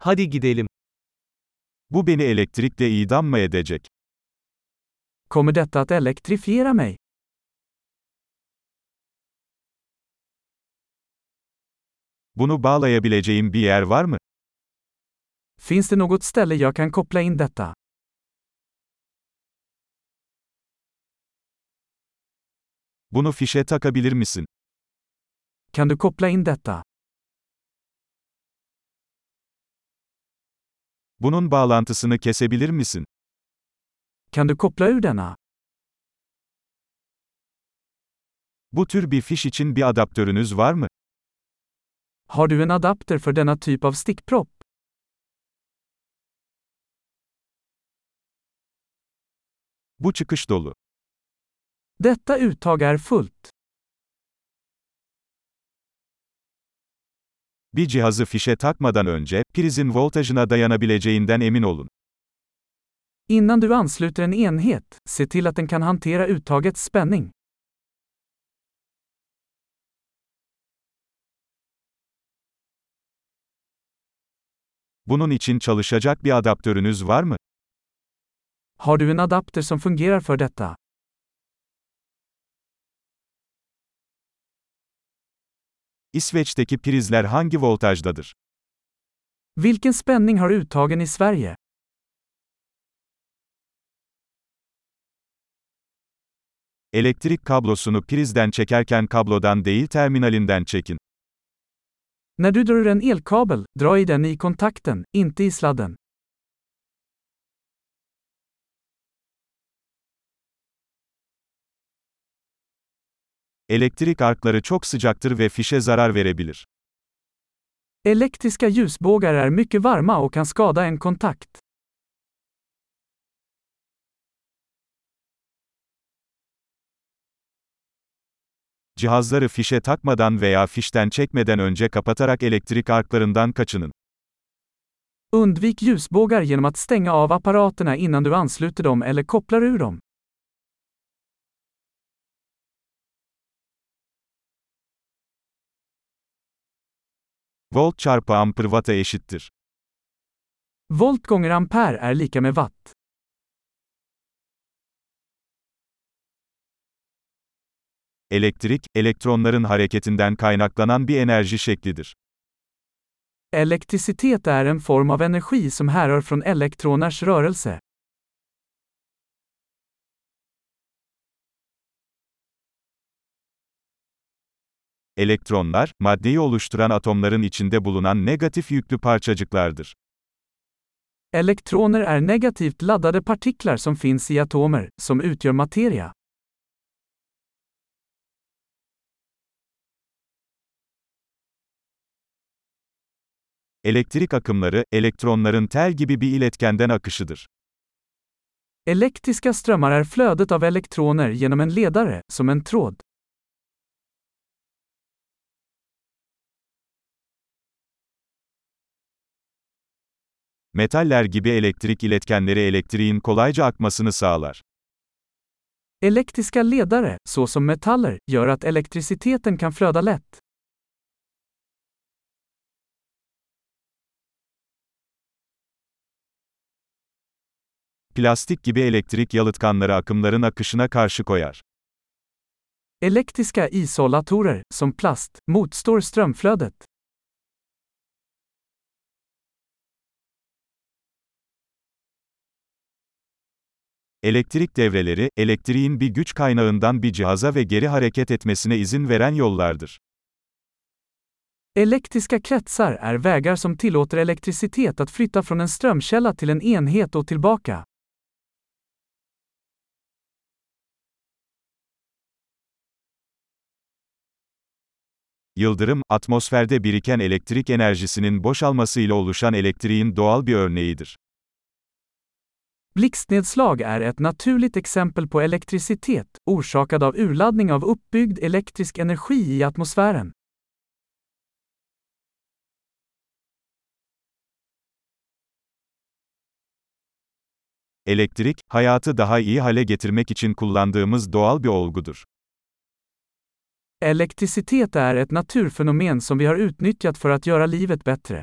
Hadi gidelim. Bu beni elektrikle idam mı edecek? Kommer detta att elektrifiera mig? Bunu bağlayabileceğim bir yer var mı? Finns det något ställe jag kan koppla in detta? Bunu fişe takabilir misin? Kan du koppla in detta? Bunun bağlantısını kesebilir misin? Kan du koppla ur denna? Bu tür bir fiş için bir adaptörünüz var mı? Har du en adapter för denna typ av stickpropp? Bu çıkış dolu. Detta uttag är fullt. Bir cihazı fişe takmadan önce, prizin voltajına dayanabileceğinden emin olun. Innan du ansluter en enhet, se till att den kan hantera uttagets spänning. Bunun için çalışacak bir adaptörünüz var mı? Har du en adapter som fungerar för detta? İsveç'teki prizler hangi voltajdadır? Vilken spänning har uttagen i Sverige? Elektrik kablosunu prizden çekerken kablodan değil terminalinden çekin. När du drar ur en elkabel, dra i den i kontakten, inte i sladden. Elektrik arkları çok sıcaktır ve fişe zarar verebilir. Elektriska ljusbågar är mycket varma och kan skada en kontakt. Cihazları fişe takmadan veya fişten çekmeden önce kapatarak elektrik arklarından kaçının. Undvik ljusbågar genom att stänga av apparaterna innan du ansluter dem eller kopplar ur dem. Volt çarpı amper watt'a eşittir. Volt gånger ampere är lika med watt. Elektrik, elektronların hareketinden kaynaklanan bir enerji şeklidir. Elektricitet är en form av energi som härrör från elektroners rörelse. Elektronlar, maddeyi oluşturan atomların içinde bulunan negatif yüklü parçacıklardır. Elektroner är negativt laddade partiklar som finns i atomer, som utgör materia. Elektrik akımları, elektronların tel gibi bir iletkenden akışıdır. Elektriska strömmar är flödet av elektroner genom en ledare, som en tråd. Metaller gibi elektrik iletkenleri elektriğin kolayca akmasını sağlar. Elektriska ledare, såsom metaller, gör att elektriciteten kan flöda lätt. Plastik gibi elektrik yalıtkanları akımların akışına karşı koyar. Elektriska isolatorer, som plast, motstår strömflödet. Elektrik devreleri, elektriğin bir güç kaynağından bir cihaza ve geri hareket etmesine izin veren yollardır. Elektriska kretsar är vägar som tillåter elektricitet att flytta från en strömkälla till en enhet och tillbaka. Yıldırım, atmosferde biriken elektrik enerjisinin boşalmasıyla oluşan elektriğin doğal bir örneğidir. Blixtnedslag är ett naturligt exempel på elektricitet, orsakad av urladdning av uppbyggd elektrisk energi i atmosfären. Elektrik, hayatı daha iyi hale getirmek için kullandığımız doğal bir olgudur. Elektricitet är ett naturfenomen som vi har utnyttjat för att göra livet bättre.